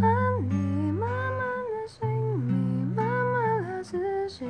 和你慢慢的心里慢慢的自己